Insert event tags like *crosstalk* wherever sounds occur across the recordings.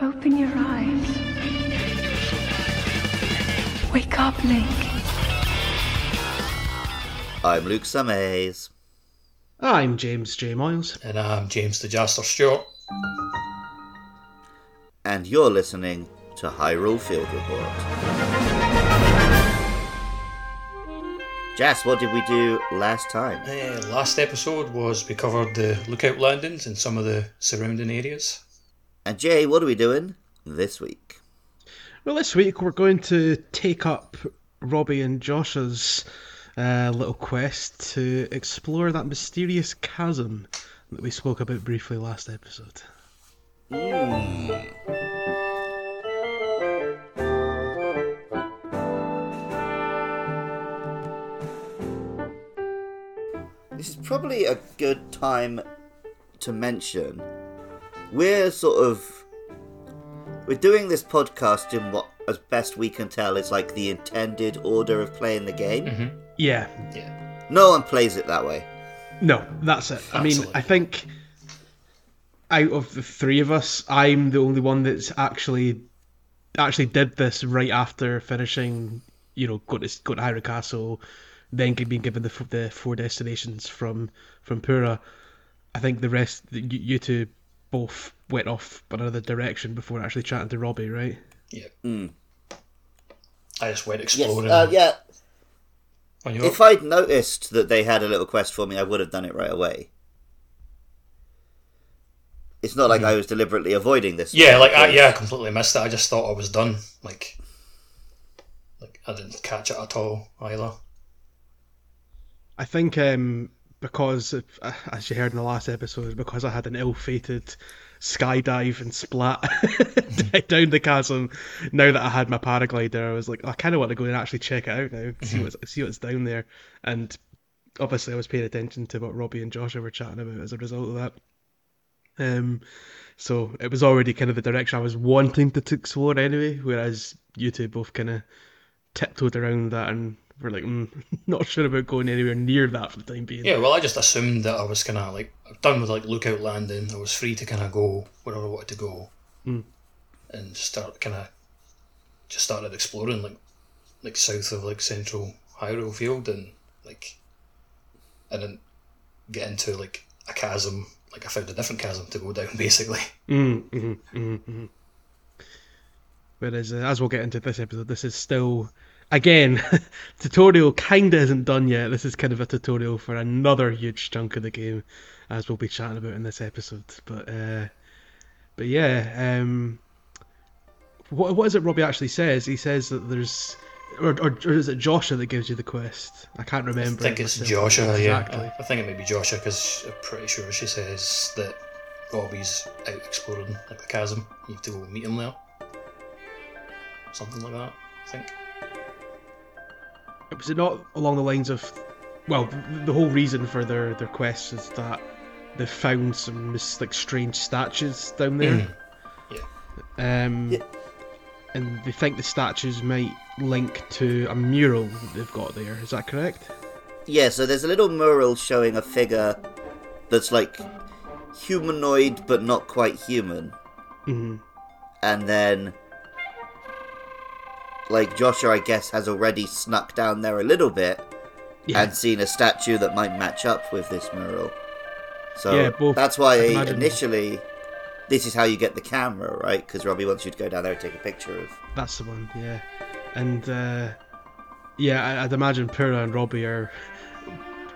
Open your eyes. Wake up, Link. I'm Luke Summers. I'm James J. Miles. And I'm James the Jaster Stewart. And you're listening to Hyrule Field Report. Jas, what did we do last time? Uh, last episode was we covered the lookout landings and some of the surrounding areas. And Jay, what are we doing this week? Well, this week we're going to take up Robbie and Josh's uh, little quest to explore that mysterious chasm that we spoke about briefly last episode. Mm. This is probably a good time to mention we're sort of we're doing this podcast in what as best we can tell is like the intended order of playing the game. Mm-hmm. Yeah. Yeah. No one plays it that way. No, that's it. I mean, I think out of the three of us, I'm the only one that's actually actually did this right after finishing. You know, go to go to Hyrule Castle, then being given the the four destinations from from Purah. I think the rest, you, you two, both went off in another direction before actually chatting to Robbie, right? Yeah. Mm. I just went Yes. exploring. Uh, yeah. on If I'd noticed that they had a little quest for me, I would have done it right away. It's not like I was deliberately avoiding this. Yeah, like I, yeah, I completely missed it. I just thought I was done. Like, like I didn't catch it at all either. I think um, because, uh, as you heard in the last episode, because I had an ill-fated skydive and splat *laughs* down the chasm. Now that I had my paraglider, I was like, I kind of want to go and actually check it out now, see what's see what's down there. And obviously, I was paying attention to what Robbie and Joshua were chatting about as a result of that. Um, so it was already kind of the direction I was wanting to, to explore anyway. Whereas you two both kind of tiptoed around that and were like, mm, *laughs* not sure about going anywhere near that for the time being. Yeah, well, I just assumed that I was kind of like done with like lookout landing. I was free to kind of go wherever I wanted to go, Hmm. and start kind of just started exploring like like south of like central Hyrule Field and like and then get into like a chasm. Like I found a different chasm to go down *laughs* basically. Mm, mm, mm, mm. Whereas, uh, as we'll get into this episode, this is still, again, *laughs* tutorial kind of isn't done yet. This is kind of a tutorial for another huge chunk of the game, as we'll be chatting about in this episode. But, uh, but yeah, um, what what is it Robbie actually says? He says that there's, or, or, or is it Joshua that gives you the quest? I can't remember. I think it it's. Joshua. Exactly. Yeah, I, I think it may be Joshua because I'm pretty sure she says that Robbie's out exploring like the chasm. You have to go meet him there. Something like that. I think. Was it not along the lines of well the whole reason for their their quest is that they found some mis- like strange statues down there Mhm. um Yeah. and they think the statues might link to a mural that they've got there is that correct Yeah, so there's a little mural showing a figure that's like humanoid but not quite human. hmm And then like Joshua I guess has already snuck down there a little bit yeah and seen a statue that might match up with this mural. So Yeah, both- that's why initially this is how you get the camera, right? Because Robbie wants you to go down there and take a picture of. that's the one yeah and uh yeah I, i'd imagine Purah and robbie are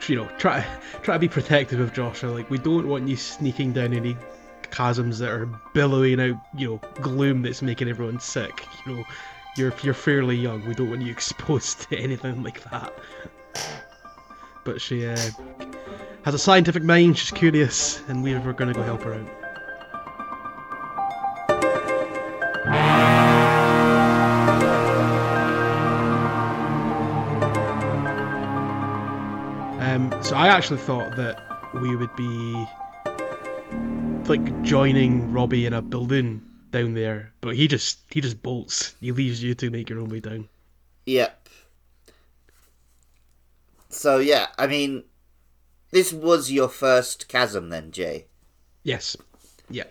you know try try to be protective of joshua like we don't want you sneaking down any chasms that are billowing out you know gloom that's making everyone sick you know you're you're fairly young. We don't want you *laughs* exposed to anything like that. But she uh, has a scientific mind. She's curious and we we're gonna go help her out. Um, so I actually thought that we would be like joining Robbie in a building down there, but he just he just bolts. He leaves you to make your own way down. Yep. So yeah, I mean, this was your first chasm then, Jay. Yes. Yeah.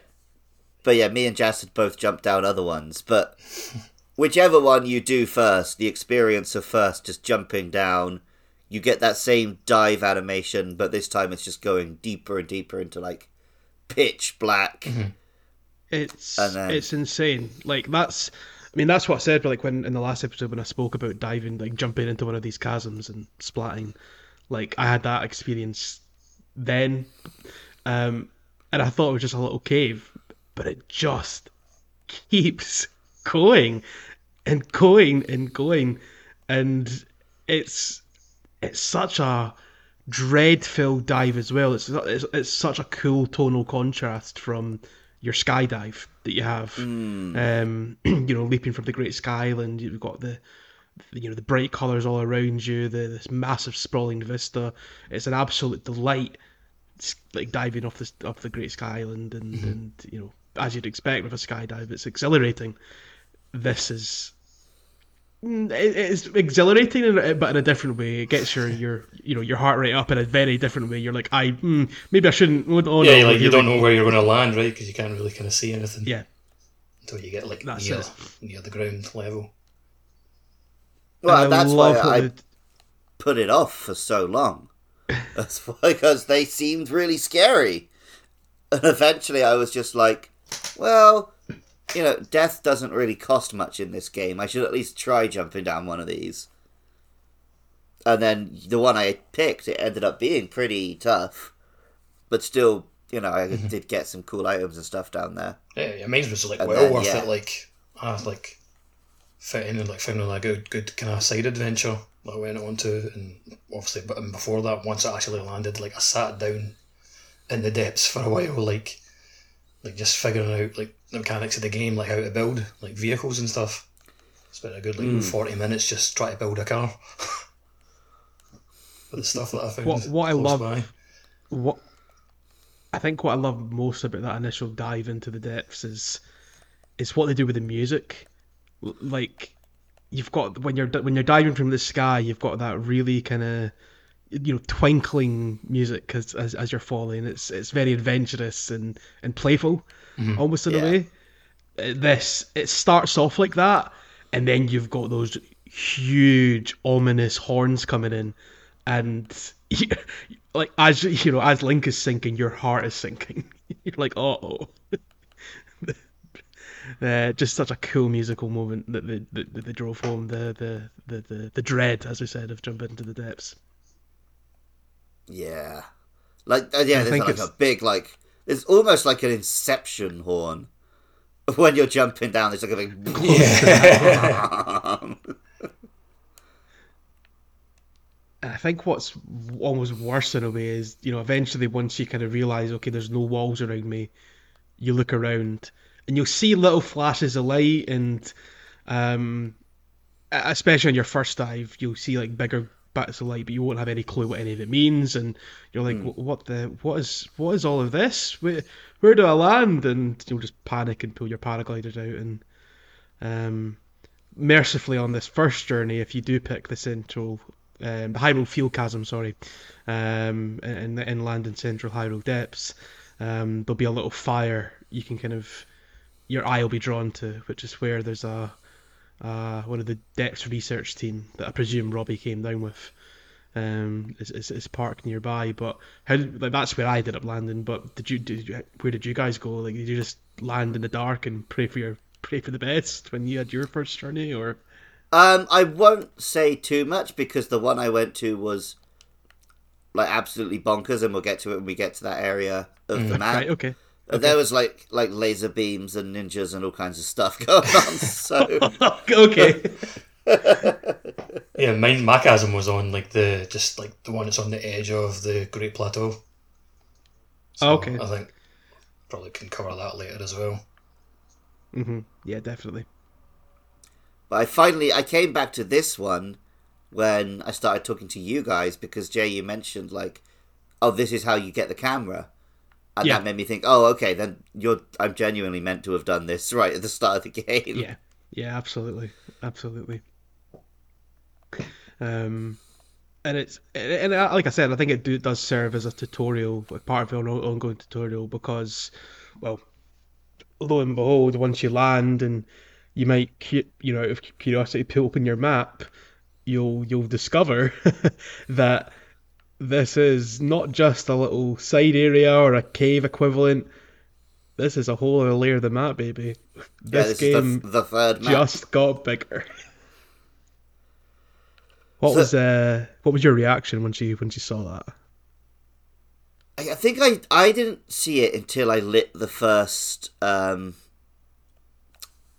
but yeah, me and Jazz had both jumped down other ones. But whichever one you do first, the experience of first just jumping down, you get that same dive animation, but this time it's just going deeper and deeper into like pitch black. Mm-hmm. It's then- it's insane. Like that's, I mean, that's what I said. But like when in the last episode when I spoke about diving, like jumping into one of these chasms and splatting, like I had that experience then, um, and I thought it was just a little cave, but it just keeps *laughs* going and going and going, and it's it's such a dread-filled dive as well. It's, it's it's such a cool tonal contrast from your skydive that you have. Um, *clears throat* you know, leaping from the Great Sky Island, you've got the you know the bright colours all around you, the this massive sprawling vista. It's an absolute delight, s- like diving off this off the Great Sky Island, and and you know as you'd expect with a skydive, it's exhilarating. This is Mm, it's exhilarating, but in a different way. It gets your your you know your heart rate up in a very different way. You're like, I mm, maybe I shouldn't. Oh, no, yeah, no, like you don't know where you're going to land, right? Because you can't really kind of see anything Yeah, until you get like That's near it. near the ground level. Well, And I that's why I they- put it off for so long. *laughs* That's why, because they seemed really scary. And eventually I was just like, well, you know, death doesn't really cost much in this game. I should at least try jumping down one of these. And then the one I picked, it ended up being pretty tough. But still, you know, I mm-hmm. did get some cool items and stuff down there. Yeah, yeah, mine was like And well then, worth yeah. it. Like I was like fitting and like finding a good good kind of side adventure that I went on to, and obviously, but and before that, once I actually landed, like I sat down in the depths for a while, like like just figuring out like the mechanics of the game, like how to build like vehicles and stuff. Spent a good like Hmm. forty minutes just trying to build a car. *laughs* With the stuff that I found. What- what I love- by. what I think what I love most about that initial dive into the depths is is what they do with the music. Like you've got when you're when you're diving from the sky, you've got that really kind of you know twinkling music as, as as you're falling. It's it's very adventurous and and playful, almost in Yeah. a way. Uh, This it starts off like that, and then you've got those huge ominous horns coming in, and *laughs* like as you know, as Link is sinking, your heart is sinking. *laughs* You're like, oh. *laughs* Uh, just such a cool musical moment that they, that, that they drove home the, the, the, the, the dread, as we said, of jumping into the depths. Yeah. Like, uh, yeah, I there's think like it's- a big, like, it's almost like an inception horn. *laughs* When you're jumping down, there's like a big. *laughs* And I think what's almost worse in a way is, you know, eventually once you kind of realize, okay, there's no walls around me, you look around and you'll see little flashes of light, and um, especially on your first dive, you'll see like bigger bits of light, but you won't have any clue what any of it means, and you're like, "Wh- what the, what is, what is all of this? Where, where do I land? And you'll just panic and pull your paragliders out, and um, mercifully on this first journey, if you do pick the central, um, the Hyrule Field Chasm, sorry, um, in the inland and central Hyrule depths, um, there'll be a little fire you can kind of, your eye will be drawn to, which is where there's a, uh, one of the depths research team that I presume Robbie came down with. Um, is, is, is parked nearby, but how like that's where I ended up landing. But did you, did you where did you guys go? Like, did you just land in the dark and pray for your pray for the best when you had your first journey, or Um, I won't say too much because the one I went to was like absolutely bonkers, and we'll get to it when we get to that area of the map. right? Okay, Uh, There was like like laser beams and ninjas and all kinds of stuff *laughs* going on. So *laughs* okay. *laughs* Yeah, mine my chasm was on like the just like the one that's on the edge of the Great Plateau. So Okay. I think probably can cover that later as well. hmm Yeah, definitely. But I finally I came back to this one when I started talking to you guys because Jay you mentioned like, oh this is how you get the camera, and Yeah. that made me think, oh okay then you're I'm genuinely meant to have done this *laughs* right at the start of the game. Yeah, yeah, absolutely, absolutely. Um, and it's and uh, like I said, I think it do, does serve as a tutorial, part of an ongoing tutorial, because, well, lo and behold, once you land and you might, you know, out of curiosity, pull open your map, you'll you'll discover *laughs* that this is not just a little side area or a cave equivalent. This is a whole other layer of the map, baby. Yeah, This, this game is the, the third map. just got bigger. *laughs* What So- was uh, what was your reaction when you when you saw that? I I think I I didn't see it until I lit the first um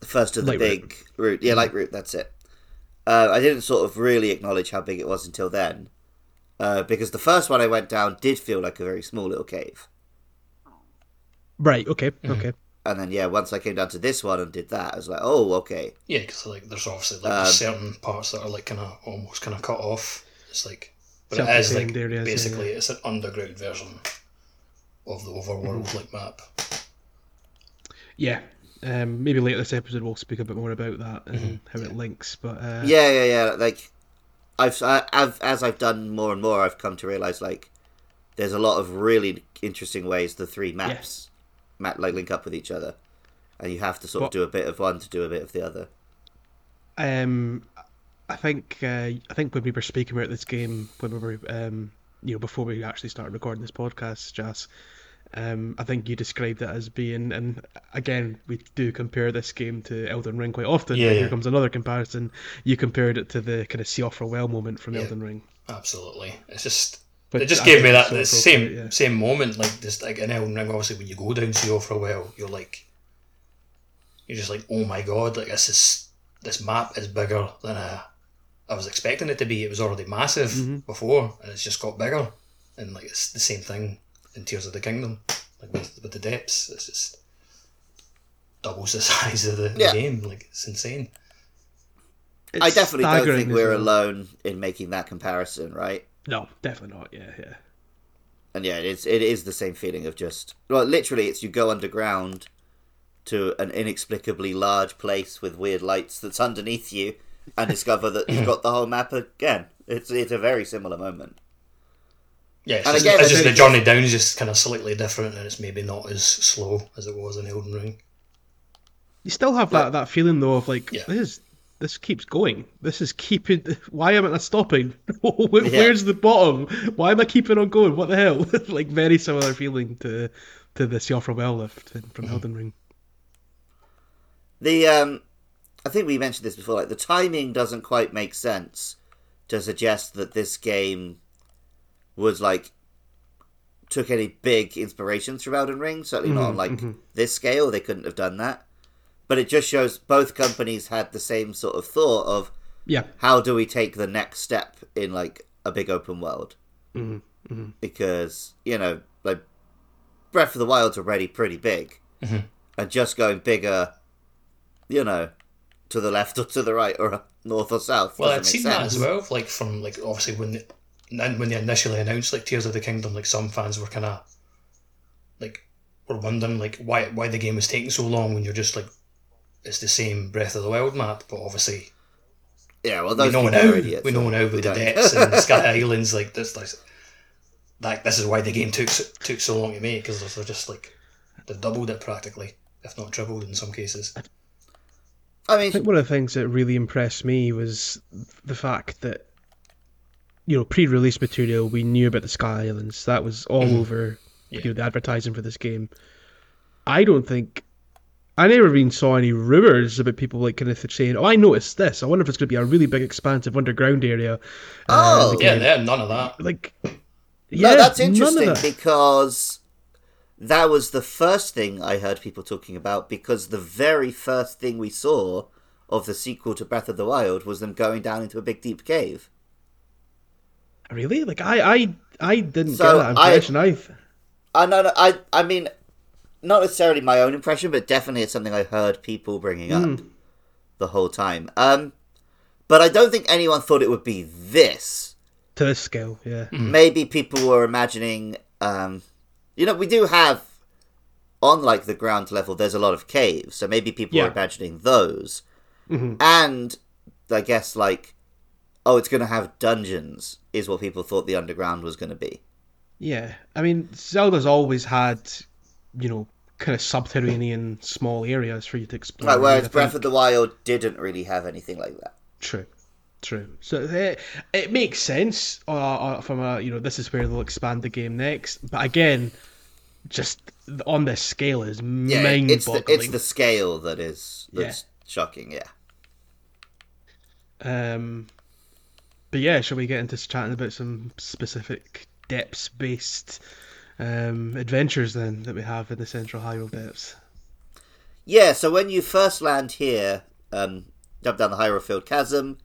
the first of the Light big route. Yeah, Lightroot. That's it. Uh, I didn't sort of really acknowledge how big it was until then, uh, because the first one I went down did feel like a very small little cave, Right. Okay. Mm-hmm. Okay. and then yeah, once I came down to this one and did that, I was like, oh, okay. Yeah, because like there's obviously like Um, certain parts that are like kind of almost kind of cut off. It's like, but it is like Self-contained areas, yeah, basically it's an underground version of the overworld Mm-hmm. like map. Yeah. Um, maybe later this episode we'll speak a bit more about that and Mm-hmm. how it links. But uh, Yeah, yeah, yeah. Like, I've, I've as I've done more and more, I've come to realize like there's a lot of really interesting ways the three maps map like link up with each other, and you have to sort What- of do a bit of one to do a bit of the other. um, I think uh, I think when we were speaking about this game when we were um, you know before we actually started recording this podcast, Jas, um, I think you described it as being and again we do compare this game to Elden Ring quite often. Yeah, Here comes another comparison. You compared it to the kind of Siofra Well moment from Yeah. Elden Ring. Absolutely, it's just But it just I gave me that so the same yeah. same moment like this like in Elden Ring. Obviously, when you go down Siofra Well, you're like, you're just like, oh my god, like this is this map is bigger than I, I was expecting it to be. It was already massive Mm-hmm. before, and it's just got bigger. And like it's the same thing in Tears of the Kingdom, like with, with the depths. It's just doubles the *laughs* size of the, the game. Like it's insane. I definitely don't think we're well. alone in making that comparison, right? No, definitely not. Yeah, yeah. And yeah, it's it is the same feeling of just well, literally, it's you go underground to an inexplicably large place with weird lights that's underneath you, and discover that you've *clears throat* got the whole map again. It's it's a very similar moment. Yeah, it's And just, again, it's just the think- journey down is just kind of slightly different, and it's maybe not as slow as it was in Elden Ring. You still have that, that feeling though of like Yeah. this is this keeps going. This is keeping. *laughs* Why am I stopping? *laughs* Where- Where's the bottom? Why am I keeping on going? What the hell? *laughs* like very similar feeling to to the Siofra Well lift from Elden Ring. The um, I think we mentioned this before. Like the timing doesn't quite make sense to suggest that this game was like took any big inspirations from Elden Ring. Certainly not on like mm-hmm. this scale. They couldn't have done that. But it just shows both companies had the same sort of thought of Yeah, how do we take the next step in like a big open world? Mm-hmm, because you know, like Breath of the Wild's already pretty big, and just going bigger, you know, to the left or to the right or north or south. Well, doesn't seen make that as well. Like from like obviously when and when they initially announced like Tears of the Kingdom, like some fans were kind of like were wondering like why why the game was taking so long when you're just like it's the same Breath of the Wild map, but obviously Yeah, well, we know people now idiots. we know now with the don't. depths and the Sky *laughs* Islands like this like that this is why the game took so- took so long to make because they're just like they've doubled it practically if not tripled in some cases. I mean, I mean, think one of the things that really impressed me was the fact that you know pre-release material we knew about the Sky Islands. That was all over Yeah. you know the advertising for this game. I don't think I never even saw any rumors about people like kind of saying, "Oh, I noticed this. I wonder if it's going to be a really big, expansive underground area." uh, Oh. Yeah, they none of that. like yeah, no, that's interesting that. because that was the first thing I heard people talking about. Because the very first thing we saw of the sequel to Breath of the Wild was them going down into a big deep cave. Really? Like I, I, I didn't So, get that I- impression. I, I know, I, I mean, not necessarily my own impression, but definitely it's something I heard people bringing up the whole time. Um, but I don't think anyone thought it would be this. to this scale, yeah. Maybe people were imagining, um, you know, we do have on like the ground level. There's a lot of caves, so maybe people Yeah. were imagining those, and I guess like, oh, it's going to have dungeons, is what people thought the underground was going to be. Yeah, I mean, Zelda's always had, you know, kind of subterranean small areas for you to explore. Right, whereas Breath of the Wild didn't really have anything like that. True, true. So it, it makes sense uh, uh, from a you know this is where they'll expand the game next. But again, just on this scale is Yeah, mind it's the boggling. it's the scale that is that's shocking. Yeah. Um, but yeah, shall we get into chatting about some specific depths based um, adventures then that we have in the Central Hyrule depths? Yeah, so when you first land here, um, jump down the Hyrule Field Chasm,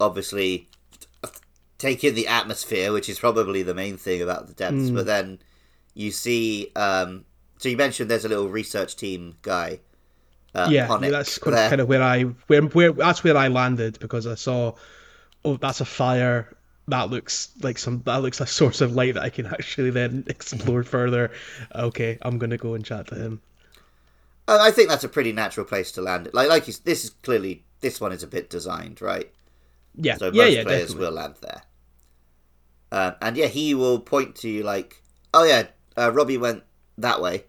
obviously take in the atmosphere, which is probably the main thing about the depths, but then you see. Um, so you mentioned there's a little research team guy. Uh, yeah, that's kind of, kind of where I where, where that's where I landed because I saw, oh, that's a fire. That looks like some. That looks like a *laughs* source of light that I can actually then *laughs* explore further. Okay, I'm gonna go and chat to him. And I think that's a pretty natural place to land it. Like, like you, this is clearly this one is a bit designed, right? Yeah, So yeah, most yeah, players definitely. will land there. Um, and yeah, he will point to you like, "Oh yeah, uh, Robbie went that way,"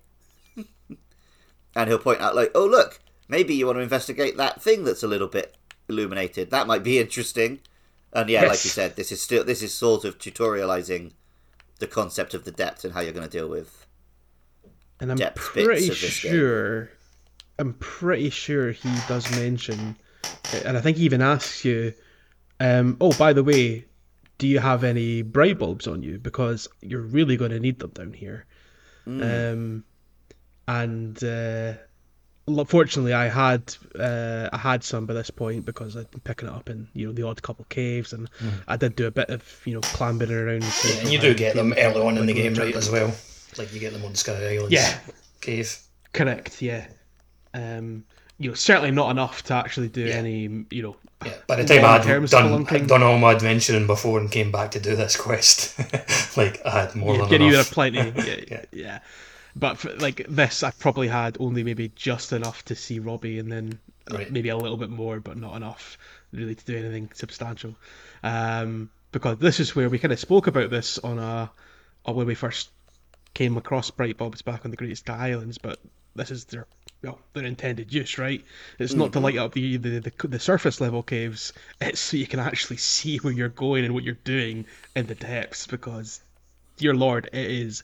*laughs* and he'll point out like, "Oh look, maybe you want to investigate that thing that's a little bit illuminated. That might be interesting." And yeah, like you said, this is still this is sort of tutorializing the concept of the depth and how you're going to deal with. And I'm depth bits pretty this game. sure, I'm pretty sure he does mention, and I think he even asks you, um, "Oh, by the way, do you have any bright bulbs on you? Because you're really going to need them down here." Um, and uh, fortunately, I had uh, I had some by this point because I'd been picking it up in you know the odd couple caves, and I did do a bit of you know clambering around. Yeah, and you do get them early on in the game, right, as well. Like you get them on Sky Islands Yeah. cave. Correct. Yeah. Um, you know, certainly not enough to actually do Yeah. any. You know. Yeah, by the time I had done, spelunking. had done all my adventuring before and came back to do this *laughs* quest, like I had more Yeah, than getting you enough. have plenty. *laughs* Yeah, yeah. Yeah. But for, like this, I probably had only maybe just enough to see Robbie, and then Right. maybe a little bit more, but not enough really to do anything substantial. Um, because this is where we kind of spoke about this on a, or when we first came across bright bulbs back on the Great Sky Islands, but this is their well, their intended use, right? It's not to light up the, the the the surface level caves. It's so you can actually see where you're going and what you're doing in the depths. Because, dear Lord, it is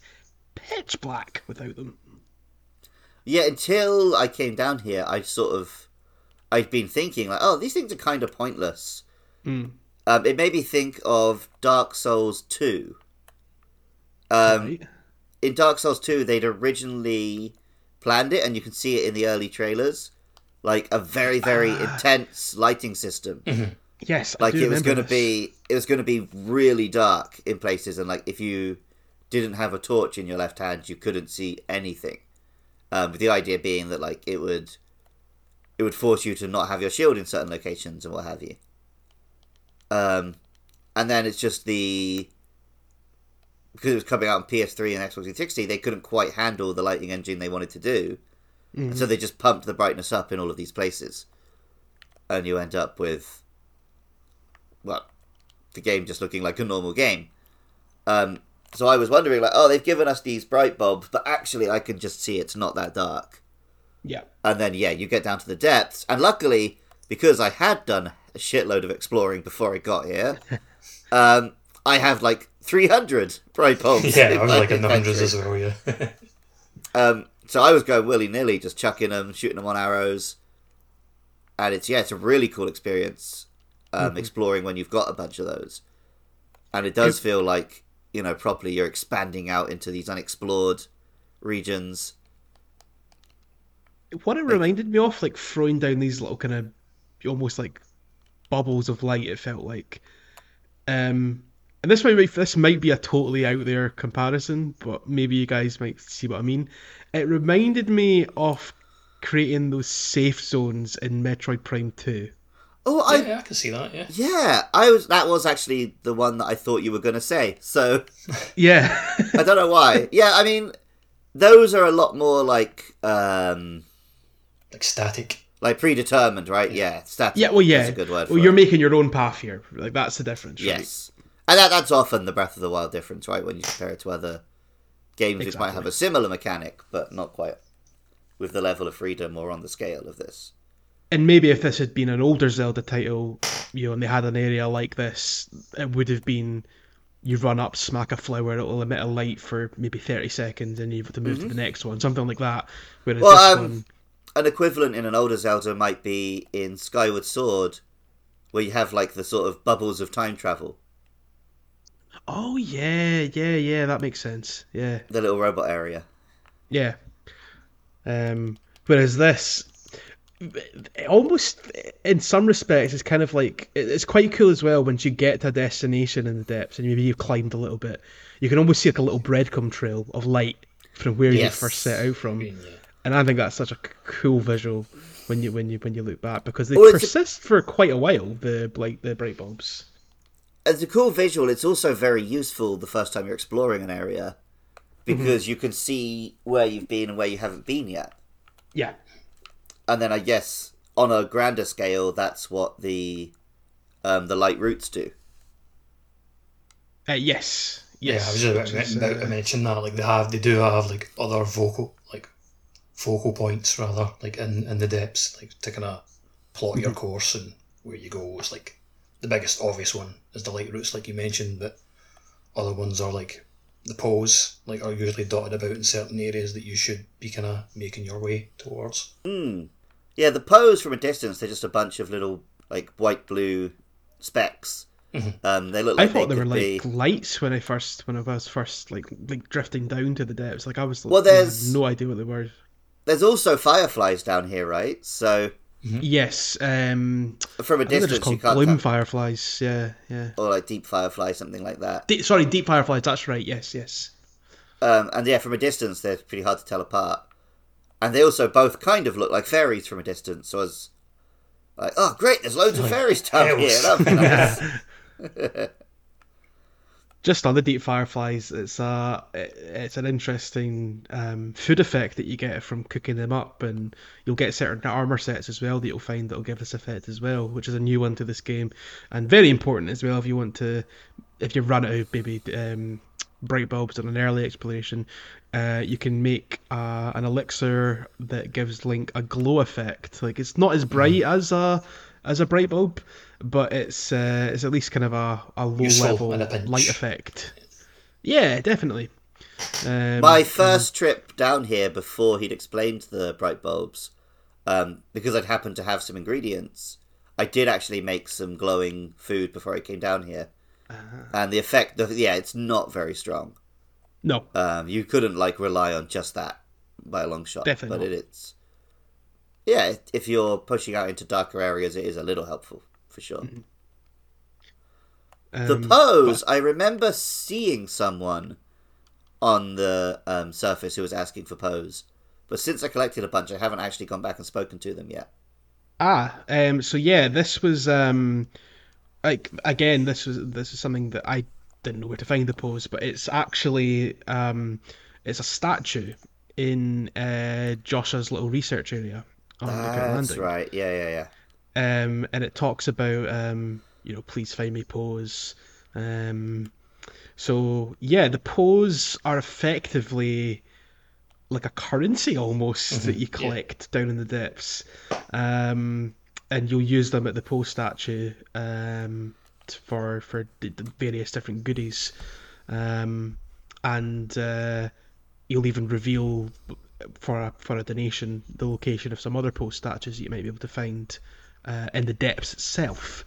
pitch black without them. Yeah, until I came down here, I sort of, I'd been thinking like, oh, these things are kind of pointless. Um, it made me think of Dark Souls Two. Um, right? in Dark Souls 2, they'd originally planned it, and you can see it in the early trailers, like a very, very intense lighting system. Yes, I Like it was going to be, it was going to be really dark in places, and like if you didn't have a torch in your left hand, you couldn't see anything. Um, with the idea being that like it would, it would force you to not have your shield in certain locations and what have you. Um, and then it's just the because it was coming out on PS3 and Xbox 360, they couldn't quite handle the lighting engine they wanted to do, and so they just pumped the brightness up in all of these places, and you end up with, well, the game just looking like a normal game. Um, so I was wondering, like, oh, they've given us these bright bulbs, but actually, I can just see it's not that dark. Yeah. And then, yeah, you get down to the depths. And luckily, because I had done a shitload of exploring before I got here, *laughs* um, I have like 300 bright bulbs. Yeah, I was like in the hundreds as well. Yeah, *laughs* Um, so I was going willy nilly, just chucking them, shooting them on arrows. And it's, yeah, it's a really cool experience um, exploring when you've got a bunch of those. And it does feel like, you know, properly you're expanding out into these unexplored regions. What it reminded me of, like throwing down these little kind of almost like bubbles of light. It felt like, um, and this might be, this might be a totally out there comparison, but maybe you guys might see what I mean. It reminded me of creating those safe zones in Metroid Prime Two. Oh, I yeah, I can see that. Yeah, Yeah, I was. That was actually the one that I thought you were going to say. So *laughs* Yeah, I don't know why. Yeah, I mean, those are a lot more like um like static. like predetermined, right? Yeah, static. yeah. Well, yeah. That's a good word. For well, you're it. making your own path here. Like that's the difference. Right? yes, and that that's often the Breath of the Wild difference, right? When you compare it to other games which might have a similar mechanic, but not quite with the level of freedom or on the scale of this. And maybe if this had been an older Zelda title, you know, and they had an area like this, it would have been you run up, smack a flower, it'll emit a light for maybe thirty seconds, and you have to move to the next one, something like that. Whereas Mm-hmm. Well, this um, one, An equivalent in an older Zelda might be in Skyward Sword, where you have like the sort of bubbles of time travel, oh yeah, yeah, yeah, that makes sense. Yeah, the little robot area. yeah. Um, whereas this, almost in some respects, it's kind of like it's quite cool as well. Once you get to a destination in the depths, and maybe you've climbed a little bit, you can almost see like a little breadcrumb trail of light from where Yes. you first set out from. Yeah. and I think that's such a cool visual when you when you when you look back because they Well, it's a- persist for quite a while. The like the bright bulbs. As a cool visual, it's also very useful the first time you're exploring an area mm-hmm. because you can see where you've been and where you haven't been yet. Yeah, And then I guess on a grander scale, that's what the um, the Lightroots do. uh, yes, yes. Yeah, I was just about, is, about to uh, mention that. Like they have, they do have like other vocal, like focal points rather, like in in the depths, like to kind of plot your course and where you go. It's like the biggest obvious one is the Lightroots, like you mentioned, but other ones are like the poles like are usually dotted about in certain areas that you should be kind of making your way towards. Hmm. Yeah, the poles from a distance, they're just a bunch of little like white blue specks. Um, they look I thought they they were could be. like lights when I first when I was first like like drifting down to the depths. Like I was Well, like, I had there's- no idea what they were. There's also fireflies down here, right? So Yes, um, from a think they're just distance, you called can't. bloom tell- fireflies. Yeah, yeah. or like deep firefly, something like that. De- sorry, deep fireflies. That's right. Yes, yes. Um, and yeah, from a distance, they're pretty hard to tell apart. And they also both kind of look like fairies from a distance. So I was like, oh, great, there's loads of fairies down here. That'd *laughs* nice. *laughs* just on the deep fireflies, it's a it's an interesting um, food effect that you get from cooking them up, and you'll get certain armor sets as well that you'll find that'll give this effect as well, which is a new one to this game, and very important as well if you want to, if you run out of maybe um, bright bulbs in an early exploration, uh, you can make uh, an elixir that gives Link a glow effect. Like it's not as bright as a as a bright bulb, but it's uh, it's at least kind of a, a low Useful level a light effect. Yeah, definitely. Um, My first trip down here before he'd explained the bright bulbs, um, because I'd happened to have some ingredients, I did actually make some glowing food before I came down here. And the effect, the, yeah, it's not very strong. no, Um, you couldn't like rely on just that by a long shot. Definitely but it, it's yeah, if you're pushing out into darker areas, it is a little helpful for sure. the um, Poes, I remember seeing someone on the um, surface who was asking for Poes, but since I collected a bunch, I haven't actually gone back and spoken to them yet. Ah, um, so yeah, this was um, like again, this was this is something that I didn't know where to find the Poes, but it's actually um, it's a statue in uh, Josh's little research area on Lookout That's Landing. right. Yeah, yeah, yeah. Um, and it talks about um, you know, please find me Poes. Um, so yeah, the Poes are effectively like a currency almost that you collect down in the depths, um, and you'll use them at the Poe statue um, for for d- d- various different goodies, um, and uh, you'll even reveal for a for a donation the location of some other Poe statues that you might be able to find uh, in the depths itself.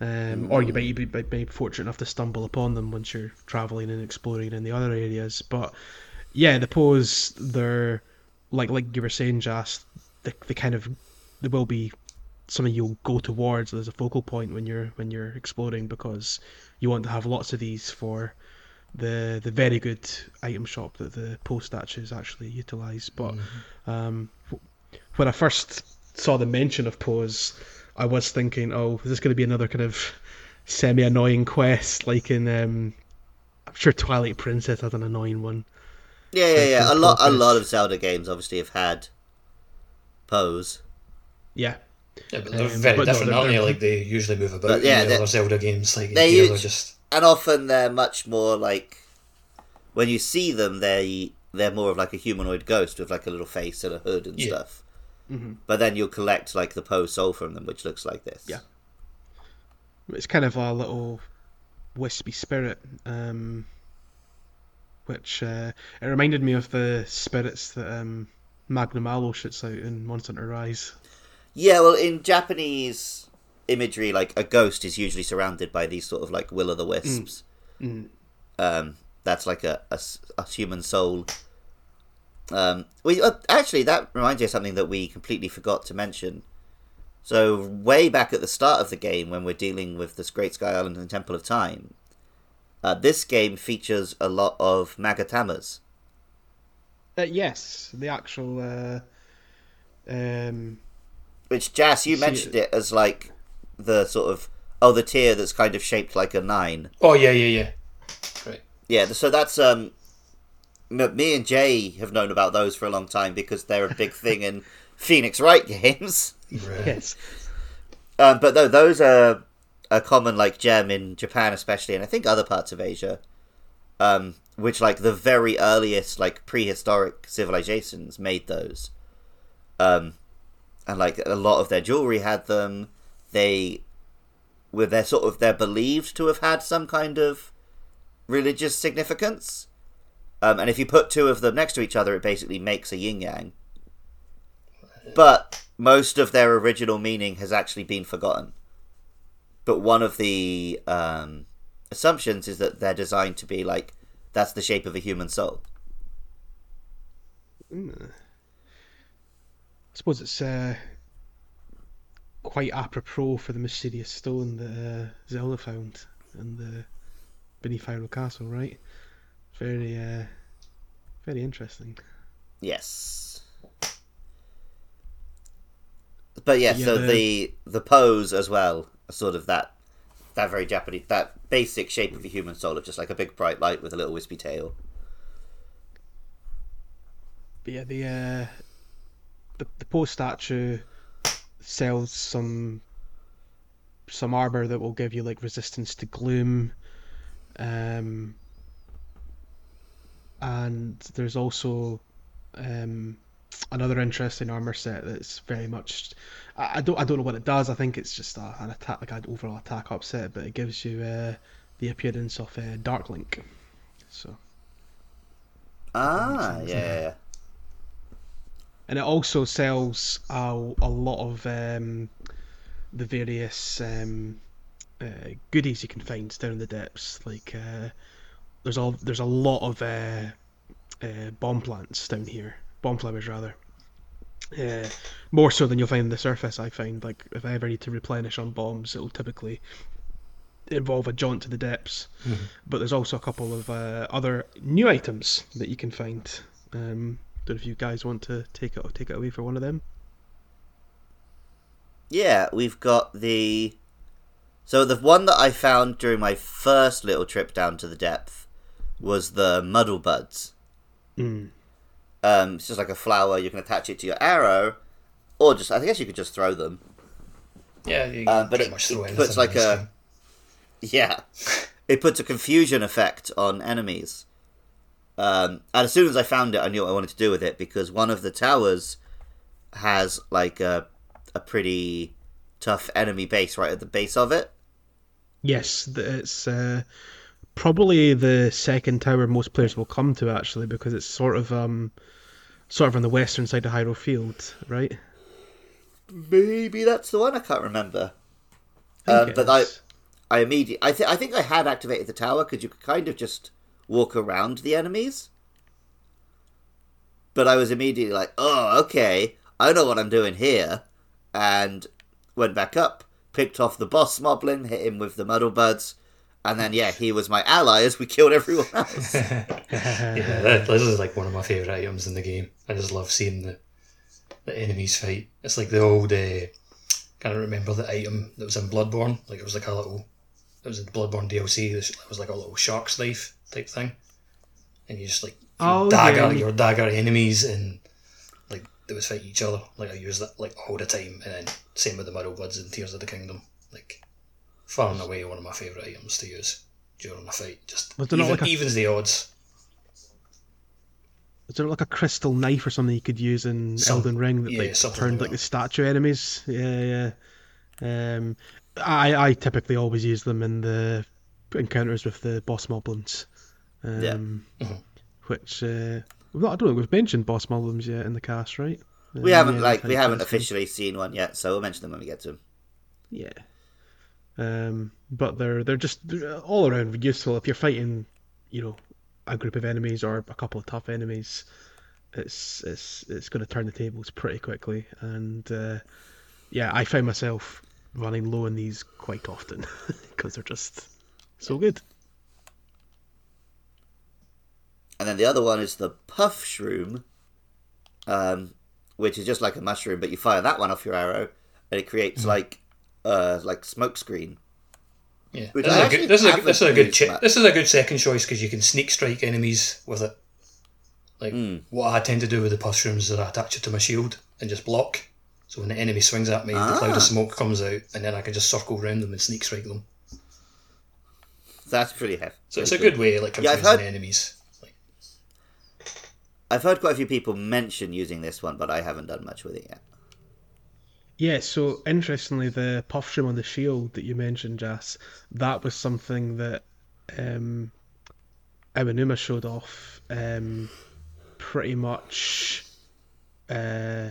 Um, or you might be, be fortunate enough to stumble upon them once you're traveling and exploring in the other areas. But yeah, the Poes they're like like you were saying, Jas. The the kind of there will be something you'll go towards as a focal point when you're when you're exploring because you want to have lots of these for the the very good item shop that the Poe statues actually utilize. But um, when I first saw the mention of Poes, I was thinking, oh, is this going to be another kind of semi annoying quest like in um, I'm sure Twilight Princess had an annoying one. Yeah, yeah, yeah. A lot, a lot of Zelda games obviously have had Poes. Yeah, Yeah, but they're Um, very but different, they're- aren't they? Like they usually move about But yeah, in the other Zelda games. Like they here use- they're just and often they're much more like when you see them, they they're more of like a humanoid ghost with like a little face and a hood and Yeah. stuff. But then you'll collect like the Poe soul from them, which looks like this. Yeah. It's kind of a little wispy spirit, um, which uh, it reminded me of the spirits that um, Magnamalo shoots out in Monster Hunter Rise. Yeah, well, in Japanese imagery, like a ghost is usually surrounded by these sort of like will o' the wisps. Um, that's like a human soul. Um, we uh, actually that reminds me of something that we completely forgot to mention. So way back at the start of the game, when we're dealing with this Great Sky Island and Temple of Time, uh, this game features a lot of Magatamas. Uh, yes, the actual. Uh, um, Which Jas, you mentioned it as like the sort of oh the tear that's kind of shaped like a nine. Oh yeah, yeah, yeah. Right. Yeah, so that's um, m- me and Jay have known about those for a long time because they're a big *laughs* thing in Phoenix Wright games. Right. yes. Um, but no, those are a common like gem in Japan, especially, and I think other parts of Asia. Um, which like the very earliest like prehistoric civilizations made those. Um, and like a lot of their jewelry had them. They, were they're sort of they're believed to have had some kind of religious significance. Um, and if you put two of them next to each other, it basically makes a yin yang. But most of their original meaning has actually been forgotten. But one of the um, assumptions is that they're designed to be like that's the shape of a human soul. I suppose it's uh, quite apropos for the mysterious stone that uh, Zelda found in the Hyrule Castle, right? Very, uh, very interesting. Yes. But yeah, Yeah, so the- the the Poes as well, sort of that that very Japanese that basic shape of a human soul of just like a big bright light with a little wispy tail. But yeah, the uh, the the Poe statue sells some some armor that will give you like resistance to gloom, um, and there's also um, another interesting armor set that's very much. I, I don't I don't know what it does. I think it's just a, an attack like an overall attack upset, but it gives you uh, the appearance of uh, Dark Link. So. Ah, sense, yeah, and it also sells a, a lot of um, the various um, uh, goodies you can find down in the depths. Like uh, there's a there's a lot of uh, uh, bomb plants down here, bomb flowers rather. Uh, more so than you'll find on the surface. I find like if I ever need to replenish on bombs, it'll typically involve a jaunt to the depths. But there's also a couple of uh, other new items that you can find. Um, don't know if you guys want to take it or take it away for one of them. Yeah, we've got the. So the one that I found during my first little trip down to the depth was the muddle buds. Mm. Um, it's just like a flower. You can attach it to your arrow, or just I guess you could just throw them. Yeah, you Uh, but it- much throw it puts like a-. *laughs* Yeah, it puts a confusion effect on enemies. Um, and as soon as I found it, I knew what I wanted to do with it because one of the towers has like a a pretty tough enemy base right at the base of it. Yes, it's uh, probably the second tower most players will come to actually because it's sort of um, sort of on the western side of Hyrule Field, right? Maybe that's the one. I can't remember. think Um, but I. I immediately, I think, I think I had activated the tower because you could kind of just walk around the enemies. But I was immediately like, oh, okay, I know what I'm doing here, and went back up, picked off the boss moblin, hit him with the muddle buds, and then yeah, he was my ally as we *laughs* killed everyone *laughs* else. *laughs* yeah, that, this is like one of my favourite items in the game. I just love seeing the the enemies fight. It's like the old. Uh, can't remember the item that was in Bloodborne. Like it was like a little. It was in Bloodborne DLC. It was like a little shark's knife type thing, and you just like you Oh, dagger yeah. your dagger enemies and like they would fight each other. Like I use that like all the time, and then same with the Muddle Buds and Tears of the Kingdom. Like far and away one of my favourite items to use during a fight. Just Was there not even, like a- evens the odds. is there like a crystal knife or something you could use in Some- Elden Ring that yeah, like turned like like the statue enemies? Yeah, yeah. Um, I I typically always use them in the encounters with the boss moblins. Um, Yeah. Mhm. Which uh, I don't think we've mentioned boss moblins yet in the cast, right? We Um, haven't yeah, like we've we had haven't quite a few. officially seen one yet, so we'll mention them when we get to them. Yeah. Um, but they're they're just they're all around useful if you're fighting, you know, a group of enemies or a couple of tough enemies. It's it's it's going to turn the tables pretty quickly, and uh, yeah, I find myself running low on these quite often *laughs* because they're just so good. And then the other one is the puff shroom, um, which is just like a mushroom, but you fire that one off your arrow, and it creates like uh like smoke screen. Yeah, Which this is, a good, this, is a, this is a good che- this is a good second choice because you can sneak strike enemies with it. Like Hmm. what I tend to do with the mushrooms is I attach it to my shield and just block. So when the enemy swings at me, the cloud Ah. of smoke comes out, and then I can just circle around them and sneak strike them. That's pretty hefty. So it's a good way like Yeah, I've heard- enemies. Like, I've heard quite a few people mention using this one, but I haven't done much with it yet. Yeah, so interestingly, the puff shroom on the shield that you mentioned, Jas, that was something that um, Aonuma showed off um, pretty much uh,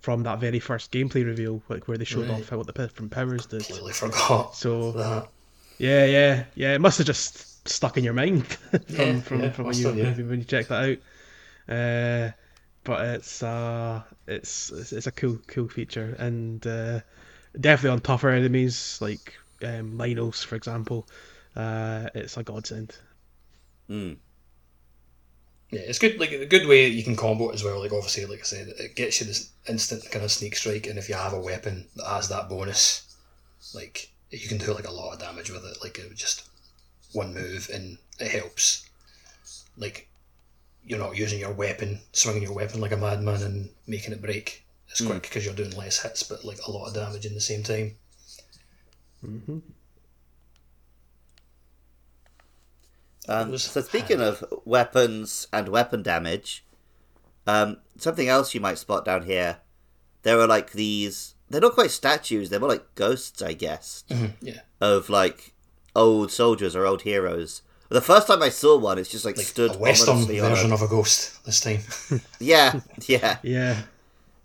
from that very first gameplay reveal, like where they showed Right. off how what the different powers did. completely forgot So that. yeah, yeah, yeah, it must have just stuck in your mind *laughs* from Yeah, from, yeah, from when you when you check that out. Uh, but it's uh, it's it's it's a cool cool feature and uh, definitely on tougher enemies like um, Lynels, for example. Uh, it's a godsend. Mm. Yeah, it's good. Like a good way you can combo it as well. Like obviously, like I said, it gets you this instant kind of sneak strike, and if you have a weapon that has that bonus, like you can do like a lot of damage with it. Like it just one move, and it helps. Like you're not using your weapon, swinging your weapon like a madman and making it break as quick because you're doing less hits, but like a lot of damage in the same time. hmm Um, so speaking of weapons and weapon damage, um, something else you might spot down here, there are like these. They're not quite statues. They're more like ghosts, I guess, Yeah, of like old soldiers or old heroes. The first time I saw one, it's just like, like stood a western ominously on version a, of a ghost this time. *laughs* yeah, yeah, Yeah,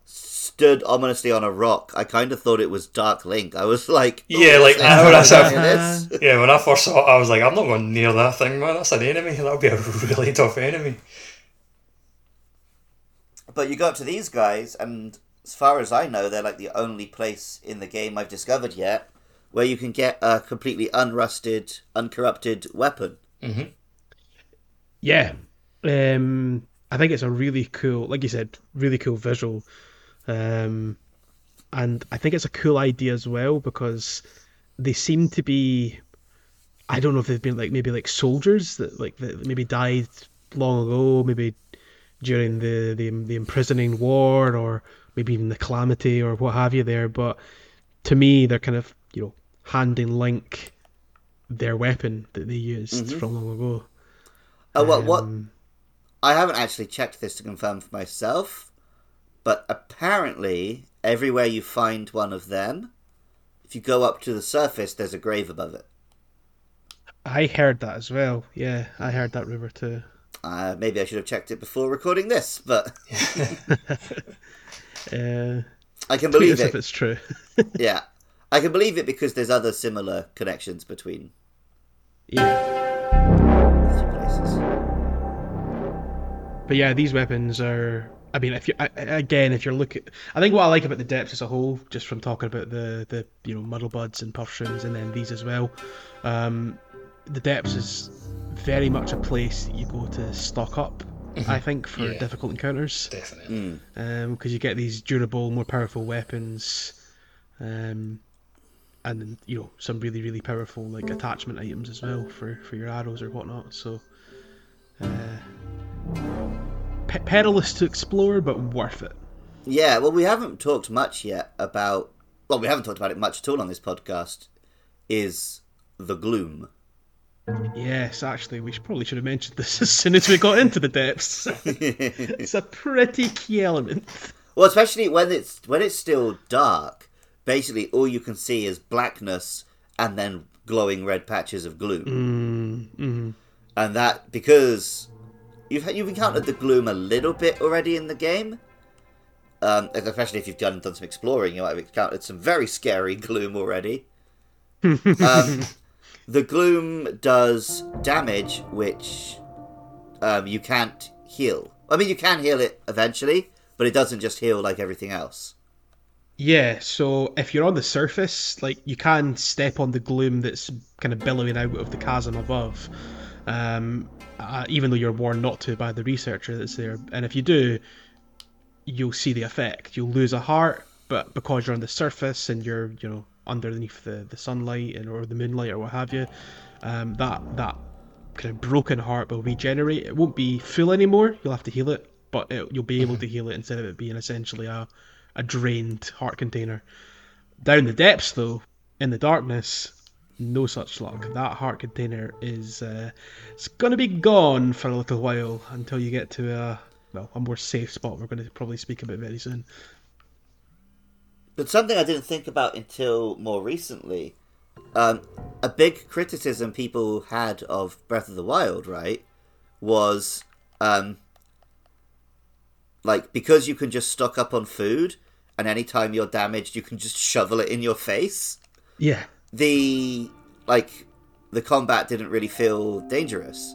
stood ominously on a rock. I kind of thought it was Dark Link. I was like, "Ooh, Yeah, oh, like, I know next? that's Look at this. Yeah, when I first saw it, I was like, I'm not going near that thing, man. That's an enemy. That would be a *laughs* really tough enemy. But you go up to these guys, and as far as I know, they're like the only place in the game I've discovered yet where you can get a completely unrusted, uncorrupted weapon. Mm-hmm. yeah. Um, I think it's a really cool, like you said, really cool visual. Um, and I think it's a cool idea as well because they seem to be I don't know if they've been like maybe like soldiers that like that maybe died long ago, maybe during the, the the imprisoning war or maybe even the calamity or what have you there. But to me, they're kind of you know handing Link their weapon that they used from long ago. Oh, well, what? Um, I haven't actually checked this to confirm for myself, but apparently, everywhere you find one of them, if you go up to the surface, there's a grave above it. I heard that as well. Yeah, I heard that rumor too. Uh, maybe I should have checked it before recording this, but *laughs* *laughs* Uh, I can believe us if it's true. Yeah, *laughs* I can believe it because there's other similar connections between yeah. places. But yeah, these weapons are. I mean, if you I- I- again, if you're looking, I think what I like about the depths as a whole, just from talking about the the you know muddle buds and puff shrooms and then these as well, um, the depths is very much a place you go to stock up. I think for Yeah. difficult encounters, Definitely. Mm. because you get these durable, more powerful weapons, um, and then, you know some really really powerful like attachment items as well for for your arrows or whatnot. So, uh, pe- perilous to explore, but worth it. Yeah, well, we haven't talked much yet about. Well, we haven't talked about it much at all on this podcast. Is the gloom? Yes, actually, we should, probably should have mentioned this *laughs* as soon as we got into the depths. *laughs* it's a pretty key element. Well, especially when it's when it's still dark. Basically, all you can see is blackness and then glowing red patches of gloom. Mm, And that because you've you've encountered the gloom a little bit already in the game. Um, especially if you've done done some exploring, you might have encountered some very scary *laughs* gloom already. um, *laughs* the gloom does damage, which um, you can't heal. I mean, you can heal it eventually, but it doesn't just heal like everything else. Yeah, so if you're on the surface, like you can step on the gloom that's kind of billowing out of the chasm above, um, uh, even though you're warned not to by the researcher that's there. And if you do, you'll see the effect. You'll lose a heart, but because you're on the surface and you're, you know, underneath the, the sunlight and or the moonlight or what have you, um, that that kind of broken heart will regenerate. It won't be full anymore. You'll have to heal it, but it, you'll be able to heal it instead of it being essentially a a drained heart container. Down the depths, though, in the darkness, no such luck. That heart container is uh, it's gonna be gone for a little while until you get to a well a more safe spot. We're going to probably speak about very soon. But something I didn't think about until more recently, um, a big criticism people had of Breath of the Wild, right, was um, like because you can just stock up on food, and anytime you're damaged, you can just shovel it in your face. Yeah, The like the combat didn't really feel dangerous.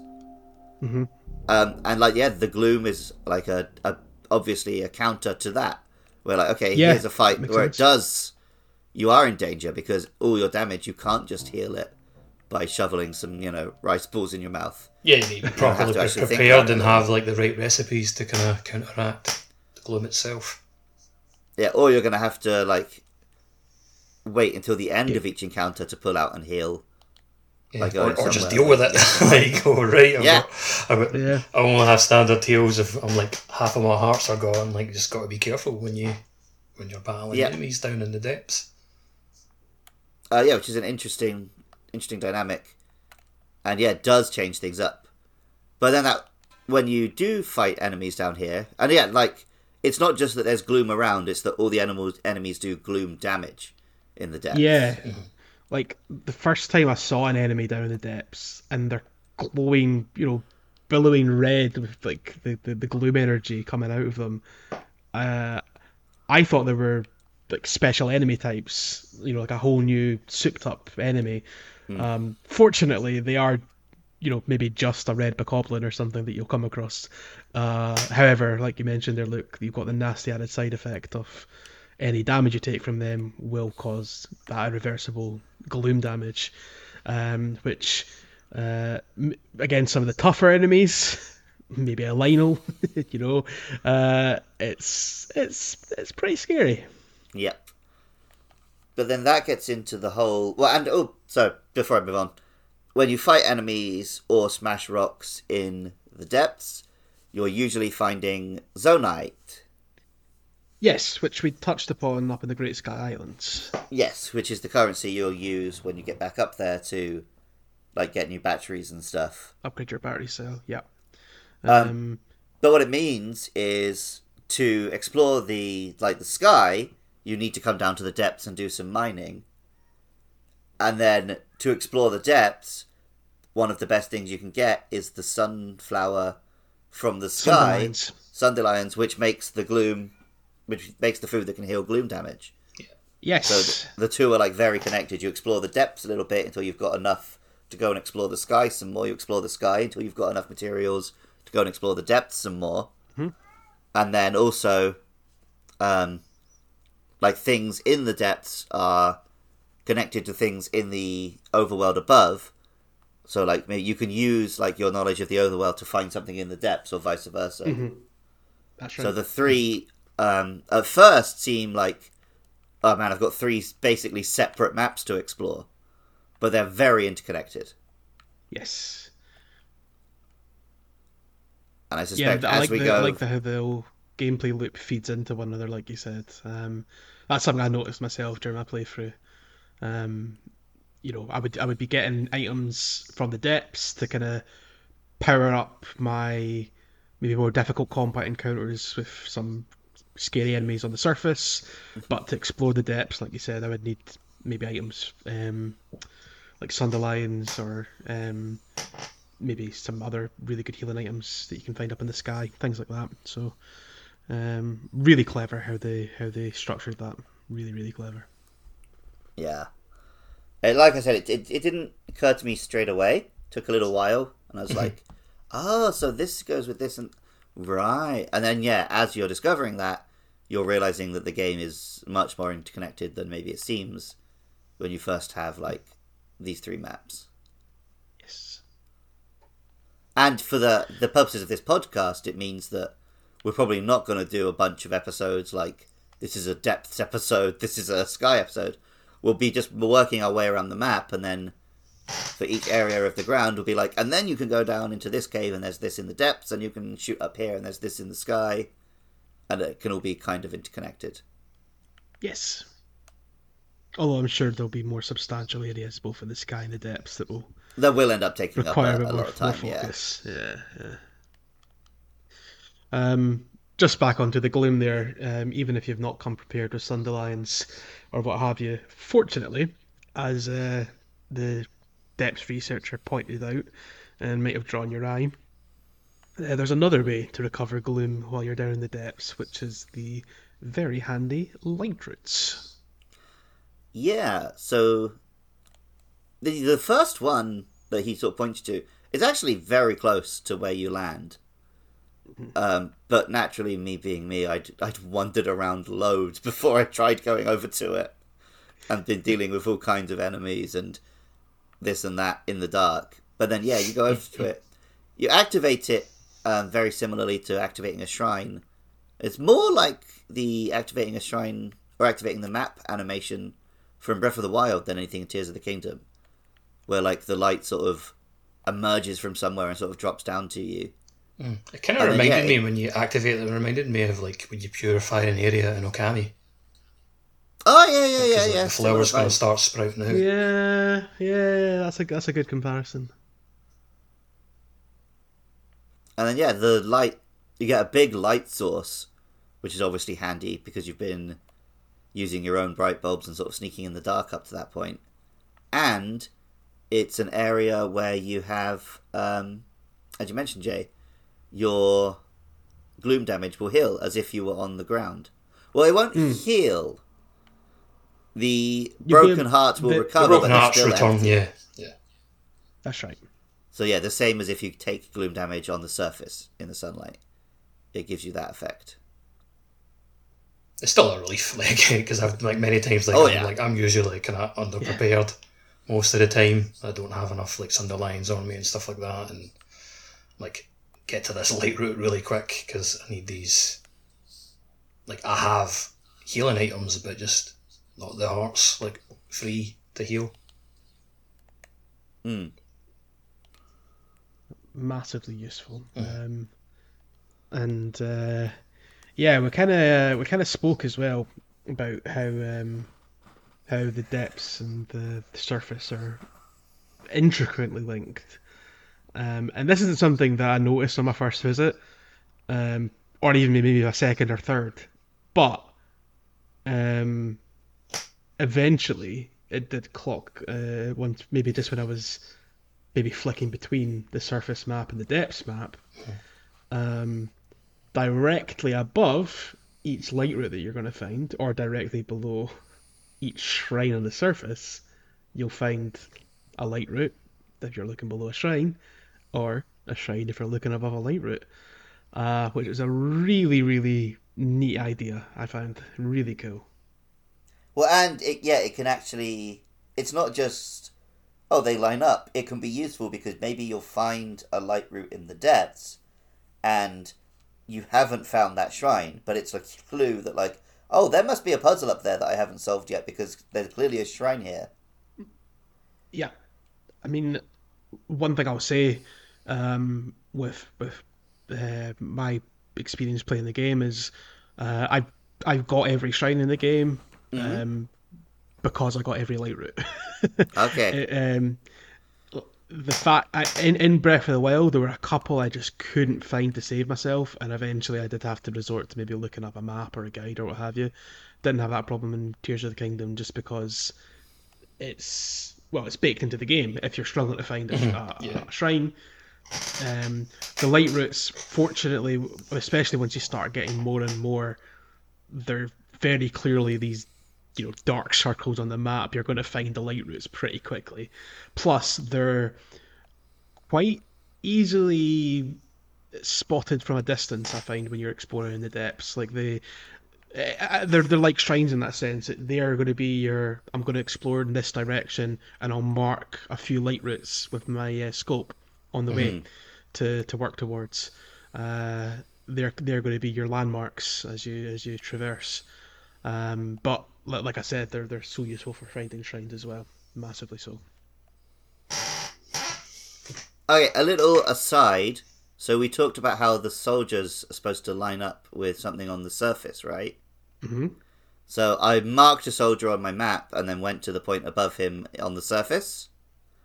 Mhm. Um, and like yeah, the gloom is like a, a obviously a counter to that. Where like okay, Yeah, here's a fight makes where sense. it does you are in danger because all your damage you can't just heal it by shoveling some you know rice balls in your mouth. Yeah, you need to be properly to actually think prepared and have like the right recipes to kind of counteract the gloom itself. Yeah, or you're gonna have to like wait until the end of each encounter to pull out and heal. Yeah, Like, or, going or just deal with it. *laughs* like, *laughs* oh right, I've Yeah. got, I've Yeah. I only have standard heals if I'm like half of my hearts are gone. Like, you just got to be careful when you when you're battling Yeah. enemies down in the depths. Uh, yeah, which is an interesting, interesting dynamic, and yeah, it does change things up. But then that when you do fight enemies down here, and yeah, like it's not just that there's gloom around; it's that all the animals enemies do gloom damage in the depths. yeah. *laughs* Like the first time I saw an enemy down in the depths, and they're glowing, you know, billowing red with like the, the, the gloom energy coming out of them. Uh, I thought they were like special enemy types, you know, like a whole new souped up enemy. Um, fortunately, they are, you know, maybe just a red bokoblin or something that you'll come across. Uh, however, like you mentioned there, Luke, you've got the nasty added side effect of any damage you take from them will cause that irreversible gloom damage, um, which uh, m- against some of the tougher enemies, *laughs* maybe a Lynel, *laughs* you know, uh, it's it's it's pretty scary. Yep. But then that gets into the whole well, and oh, so before I move on, when you fight enemies or smash rocks in the depths, you're usually finding zonaite. Yes, which we touched upon up in the Great Sky Islands. Yes, which is the currency you'll use when you get back up there to, like, get new batteries and stuff. Upgrade your battery cell. Yeah. Um, Um, But what it means is to explore the like the sky, you need to come down to the depths and do some mining. And then to explore the depths, one of the best things you can get is the sunflower from the sky. Sundelions, which makes the gloom, which makes the food that can heal gloom damage. Yes. So th- the two are like very connected. You explore the depths a little bit until you've got enough to go and explore the sky some more. You explore the sky until you've got enough materials to go and explore the depths some more. And then also, um, like things in the depths are connected to things in the overworld above. So like maybe you can use like your knowledge of the overworld to find something in the depths, or vice versa. That's right. So the three um, at first seem like, oh man, I've got three basically separate maps to explore, but they're very interconnected. yes. And I Yeah, suspect I as like we the, go, I like the, how the whole gameplay loop feeds into one another, like you said. Um, that's something I noticed myself during my playthrough. Um, you know, I would I would be getting items from the depths to kind of power up my maybe more difficult combat encounters with some scary enemies on the surface. But to explore the depths, like you said, I would need maybe items um, like Sundelions or um, maybe some other really good healing items that you can find up in the sky, things like that. So um, really clever how they how they structured that. Really, really clever. Yeah. Uh, like I said, it, it, it didn't occur to me straight away. It took a little while, and I was like, *laughs* oh, so this goes with this, and right. And then, yeah, as you're discovering that, you're realizing that the game is much more interconnected than maybe it seems when you first have, like, these three maps. Yes. And for the, the purposes of this podcast, it means that we're probably not going to do a bunch of episodes like this is a depths episode, this is a sky episode. We'll be just working our way around the map, and then for each area of the ground, we'll be like, and then you can go down into this cave, and there's this in the depths, and you can shoot up here, and there's this in the sky, and it can all be kind of interconnected. Yes. Although I'm sure there'll be more substantial areas both in the sky and the depths that will That will end up taking up a, require a, a bit more, lot of time. more Yeah. Yeah. yeah. Um, just back onto the gloom there. Um, even if you've not come prepared with Sundelions or what have you, fortunately, as uh, the depths researcher pointed out and might have drawn your eye, uh, there's another way to recover gloom while you're down in the depths, which is the very handy Lightroots. Yeah, so the the first one that he sort of points to is actually very close to where you land. Um, but naturally, me being me, I'd I'd wandered around loads before I tried going over to it, and been dealing with all kinds of enemies and this and that in the dark. But then, yeah, you go over to it, *laughs* you activate it um, very similarly to activating a shrine. It's more like the activating a shrine or activating the map animation from Breath of the Wild than anything in Tears of the Kingdom, where like the light sort of emerges from somewhere and sort of drops down to you. It kind of And then, reminded yeah, me when you activate it. It reminded me of like when you purify an area in Okami. Oh yeah, yeah, yeah, like, yeah. the flowers similar going to start sprouting out. Yeah, yeah, that's a that's a good comparison. And then yeah, the light you get a big light source, which is obviously handy because you've been using your own bright bulbs and sort of sneaking in the dark up to that point. And it's an area where you have, um, as you mentioned, Jay, your gloom damage will heal as if you were on the ground. Well, it won't hmm. heal. The You'll broken ab- heart will the- the recover, Broken but still return, yeah. Yeah. That's right. So yeah, the same as if you take gloom damage on the surface in the sunlight. It gives you that effect. It's still a relief, *laughs* like, because I've, like, many times, like, Oh, I'm, yeah. like, I'm usually kind of underprepared most of the time. I don't have enough, like, Sundelions on me and stuff like that, and, like, get to this Lightroot really quick, because I need these, like, I have healing items, but just not the hearts, like, free to heal. Hmm. massively useful. Um, and uh, yeah, we kind of we kind of spoke as well about how um, how the depths and the, the surface are intricately linked. Um, and this isn't something that I noticed on my first visit, um, or even maybe a second or third, but um, eventually it did clock. Uh, once maybe just when I was maybe flicking between the surface map and the depths map, um, directly above each Lightroot that you're going to find, or directly below each shrine on the surface, you'll find a Lightroot if you're looking below a shrine, or a shrine if you're looking above a Lightroot. Uh, which is a really, really neat idea. I found really cool. Well, and it, yeah, it can actually. It's not just oh they line up. It can be useful because maybe you'll find a Lightroot in the depths, and you haven't found that shrine, but it's a clue that like oh there must be a puzzle up there that I haven't solved yet because there's clearly a shrine here. Yeah, I mean, one thing I'll say um, with with uh, my experience playing the game is uh, I I've got every shrine in the game. Um, because I got every Lightroot. *laughs* Okay. um, the fact I, in in Breath of the Wild, there were a couple I just couldn't find to save myself, and eventually I did have to resort to maybe looking up a map or a guide or what have you. Didn't have that problem in Tears of the Kingdom just because it's well, it's baked into the game. If you're struggling to find a, a, yeah. a shrine, um, the Lightroots, fortunately, especially once you start getting more and more, they're very clearly these you know dark circles on the map. You're going to find the Lightroots pretty quickly. Plus, they're quite easily spotted from a distance. I find when you're exploring in the depths, like they. uh, They're they're like shrines in that sense. They are going to be your. I'm going to explore in this direction, and I'll mark a few Lightroots with my uh, scope on the way to to work towards. Uh, they're they're going to be your landmarks as you as you traverse. Um, but li- like I said, they're they're so useful for finding shrines as well, massively so. Okay, a little aside. So we talked about how the soldiers are supposed to line up with something on the surface, right? hmm So I marked a soldier on my map and then went to the point above him on the surface.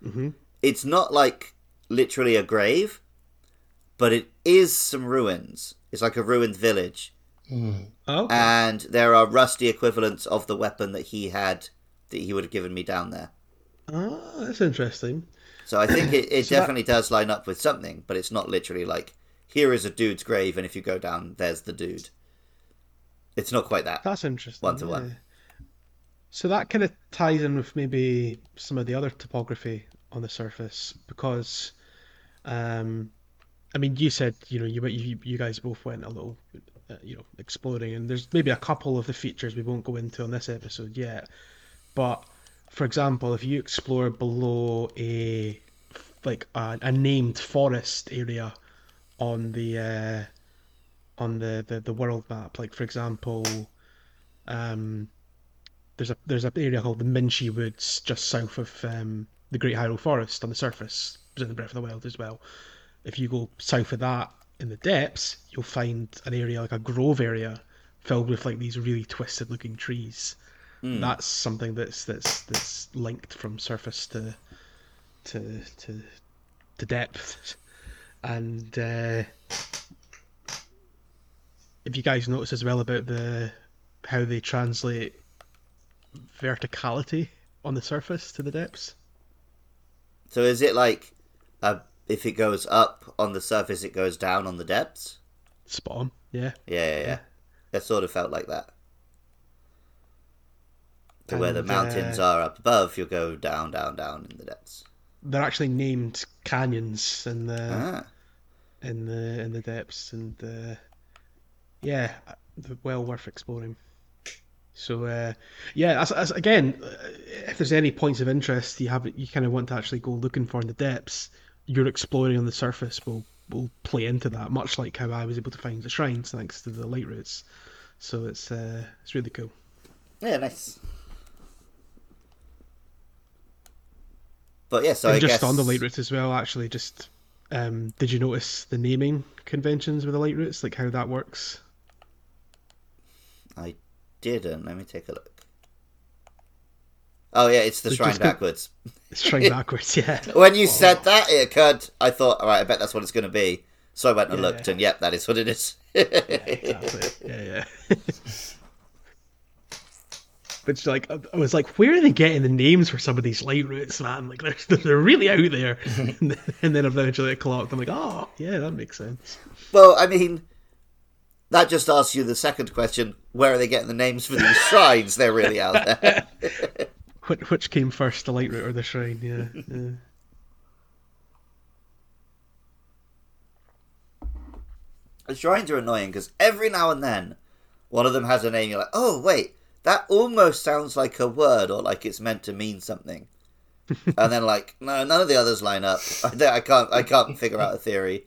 hmm It's not like literally a grave, but it is some ruins. It's like a ruined village. Oh, And there are rusty equivalents of the weapon that he had that he would have given me down there. oh, that's interesting. So I think it, it *coughs* So that- definitely does line up with something, but it's not literally like here is a dude's grave, and if you go down, there's the dude. It's not quite that. That's interesting. One to one. So that kind of ties in with maybe some of the other topography on the surface because, um, I mean, you said you know you you, you guys both went a little, uh, you know, exploring, and there's maybe a couple of the features we won't go into on this episode yet, but for example, if you explore below a like a, a named forest area on the uh, on the, the, the world map, like for example, um, there's a there's an area called the Minchi Woods just south of um, the Great Hyrule Forest on the surface. Was in the Breath of the Wild as well. If you go south of that in the depths, you'll find an area like a grove area filled with like these really twisted looking trees. That's something that's that's that's linked from surface to to to to depth, and uh, if you guys notice as well about the how they translate verticality on the surface to the depths. So is it like uh, if it goes up on the surface, it goes down on the depths? Spot on. Yeah. Yeah, yeah, yeah. It sort of felt like that. To where the mountains uh, are up above, you'll go down, down, down in the depths. They're actually named canyons in the Ah, in the in the depths, and uh, yeah, well worth exploring. So uh, yeah, as, as, again, uh, if there's any points of interest you have, you kind of want to actually go looking for in the depths, your exploring on the surface will will play into that, much like how I was able to find the shrines thanks to the Lightroots. So it's uh, it's really cool. yeah, nice. But yeah, so and I just guess on the light routes as well, actually, just um, did you notice the naming conventions with the Lightroots, like how that works? I didn't. Let me take a look. Oh yeah, it's the shrine backwards. *laughs* It's trying *laughs* backwards, yeah. When you said oh. that, it occurred. I thought, all right, I bet that's what it's going to be. So I went and Yeah. looked, and yep, that is what it is. Exactly. *laughs* Yeah, yeah. But like, I was like, where are they getting the names for some of these Lightroots, man? Like, they're they're really out there. and then- and then eventually it clocked. I'm like, oh, yeah, that makes sense. well, I mean, that just asks you the second question: Where are they getting the names for these shrines? They're really out there. Which, which came first, the Lightroot or the shrine? Yeah. *laughs* yeah. The shrines are annoying because every now and then, one of them has a name. You're like, oh wait, that almost sounds like a word or like it's meant to mean something. *laughs* and then like, no, none of the others line up. *laughs* I, I can't. I can't figure out a theory.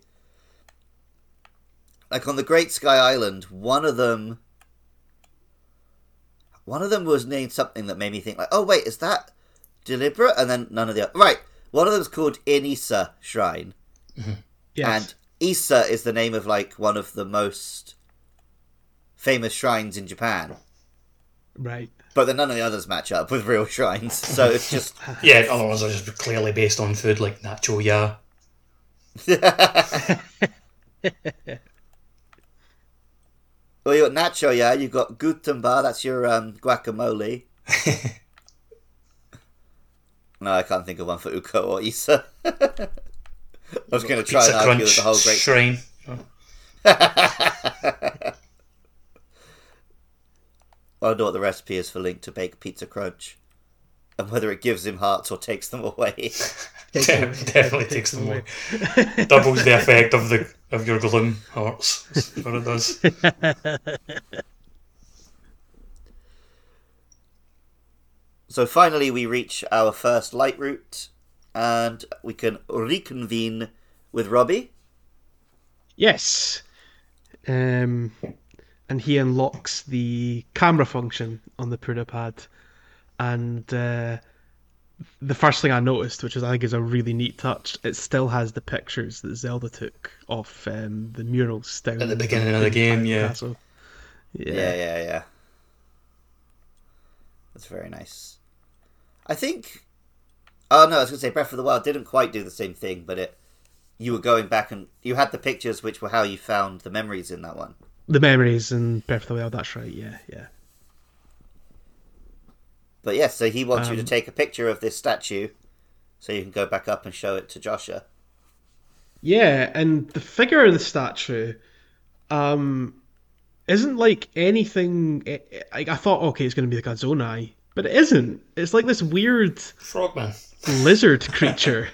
Like on the Great Sky Island, one of them, one of them was named something that made me think like, oh wait, is that deliberate? And then none of the other. Right, one of them's called Inisa Shrine. Mm-hmm. Yes. And Issa is the name of like one of the most famous shrines in Japan. Right. but then none of the others match up with real shrines. So it's *laughs* just *laughs* Yeah, other ones are just clearly based on food, like Nachoyah. *laughs* well, you got nacho, yeah. You've got Gutanbac. That's your um, guacamole. *laughs* no, I can't think of one for uko or isa. *laughs* I was going to try Pizza and argue Crunch that the whole great Shrine. *laughs* I wonder what the recipe is for Link to bake pizza crunch, and whether it gives him hearts or takes them away. Definitely takes them away. Doubles the effect of the of your gloom hearts. That's what it does. *laughs* so finally, we reach our first Lightroot, and we can reconvene with Robbie. Yes. Um, and he unlocks the camera function on the Pad, and uh, the first thing I noticed, which is I think is a really neat touch, it still has the pictures that Zelda took of um, the murals down At the beginning of the game, yeah. Castle. Yeah. Yeah, yeah, yeah. That's very nice. I think. Oh no, I was going to say Breath of the Wild didn't quite do the same thing, but it. You were going back and you had the pictures, which were how you found the memories in that one. The memories and Breath of the Wild. That's right. Yeah, yeah. But yes, so he wants you to Um, take a picture of this statue, so you can go back up and show it to Josha. Yeah, and the figure of the statue, um, isn't like anything. eh, eh, Like I thought, okay, it's going to be like a Zonai, but it isn't. It's like this weird Frogman. lizard *laughs* creature.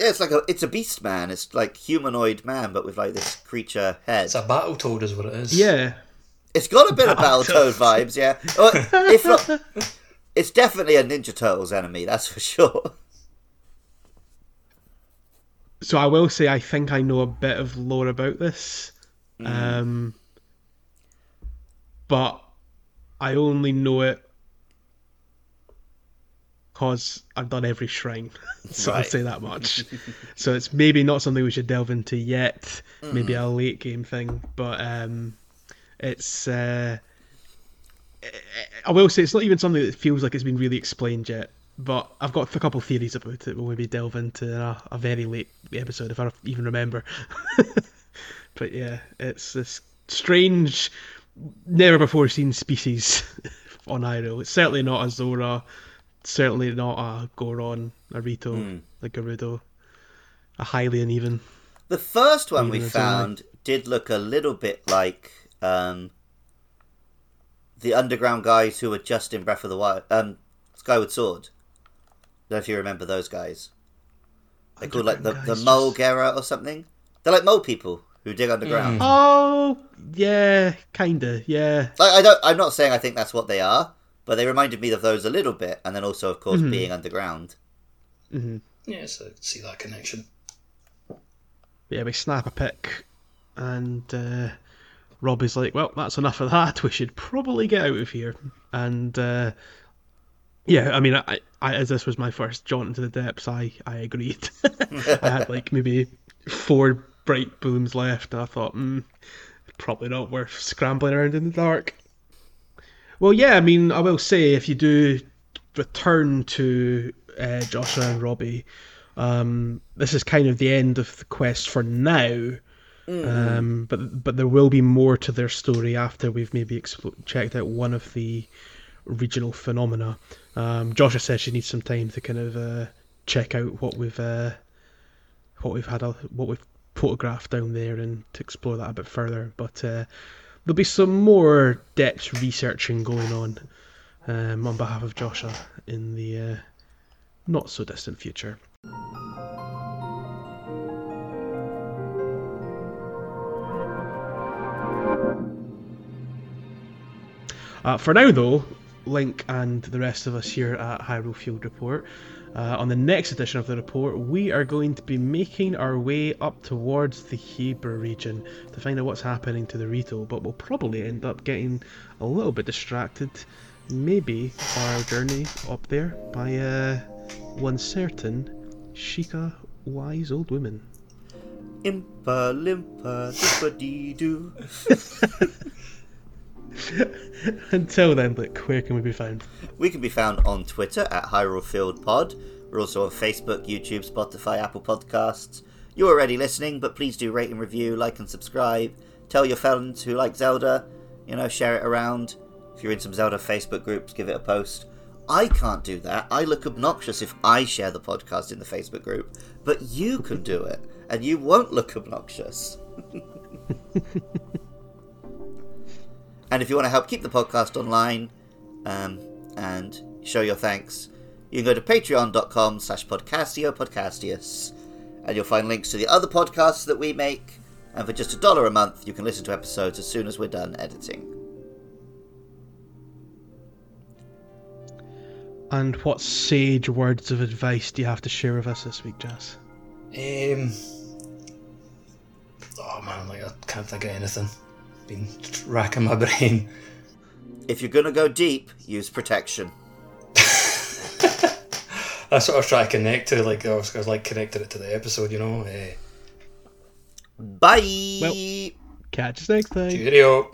Yeah, it's like a it's a beast man. It's like humanoid man, but with like this creature head. It's a Battletoad, is what it is. Yeah, It's got a bit of Battletoad vibes, yeah. If not, *laughs* it's definitely a Ninja Turtles enemy. That's for *laughs* sure. so I will say I think I know a bit of lore about this, um, but I only know it because I've done every shrine, *laughs* so I'll say that much. *laughs* so it's maybe not something we should delve into yet. Maybe a late game thing, but um, it's. Uh, I will say it's not even something that feels like it's been really explained yet. But I've got a couple theories about it. We'll maybe delve into in a, a very late episode if I even remember. *laughs* but yeah, it's this strange, never before seen species *laughs* on Iroh. It's certainly not a Zora, certainly not a Goron, a Rito, a Gerudo, a Hylian even. The first one we Even I- found did look a little bit like um, the underground guys who were just in Breath of the Wild, um, Skyward Sword. I don't know if you remember those guys. They're called like the, Underground the guys, Mole Gera or something. They're like mole people who dig underground. Oh yeah, kinda yeah. Like I don't. I'm not saying I think that's what they are, but they reminded me of those a little bit, and then also, of course, being underground. Mm-hmm. Yeah, so see that connection. yeah, we snap a pic, and uh, Robbie's like, "Well, that's enough of that. *laughs* We should probably get out of here." And uh, yeah, I mean, I, I, as this was my first jaunt into the depths, I, I agreed. *laughs* I had like maybe four bright booms left, and I thought, hmm, probably not worth scrambling around in the dark. Well, yeah, I mean, I will say if you do return to uh, Josha and Robbie, um, this is kind of the end of the quest for now. Um, but but there will be more to their story after we've maybe checked out one of the regional phenomena. Um, Josha says she needs some time to kind of uh, check out what we've uh, what we've had a, what we've photographed down there and to explore that a bit further. But uh, there'll be some more depth researching going on um, on behalf of Josha in the uh, not so distant future. Uh, for now, though, Link and the rest of us here at Hyrule Field Report, uh, on the next edition of the report, we are going to be making our way up towards the Hebra region to find out what's happening to the Rito, but we'll probably end up getting a little bit distracted, maybe, our journey up there by uh, one certain Sheikah wise old woman. Impa limpa dippa dee doo. *laughs* *laughs* Until then, like, where can we be found? We can be found on Twitter at Hyrule Pod. We're also on Facebook, YouTube, Spotify, Apple Podcasts. You're already listening, but please do rate and review, like and subscribe. Tell your friends who like Zelda, you know, share it around. If you're in some Zelda Facebook groups, give it a post. I can't do that. I look obnoxious if I share the podcast in the Facebook group, but you can do it, and you won't look obnoxious. *laughs* and if you want to help keep the podcast online um, and show your thanks, you can go to patreon.com slash podcastio podcastius, and you'll find links to the other podcasts that we make. And for just a dollar a month, you can listen to episodes as soon as we're done editing. And what sage words of advice do you have to share with us this week, Jazz? Um. Oh man, like I can't think of anything. Been racking my brain. If you're gonna go deep, use protection. *laughs* I sort of try trying to connect to. Like I was, I was like connected it to the episode, you know. Uh, Bye. Well- Catch us next time. cheerio.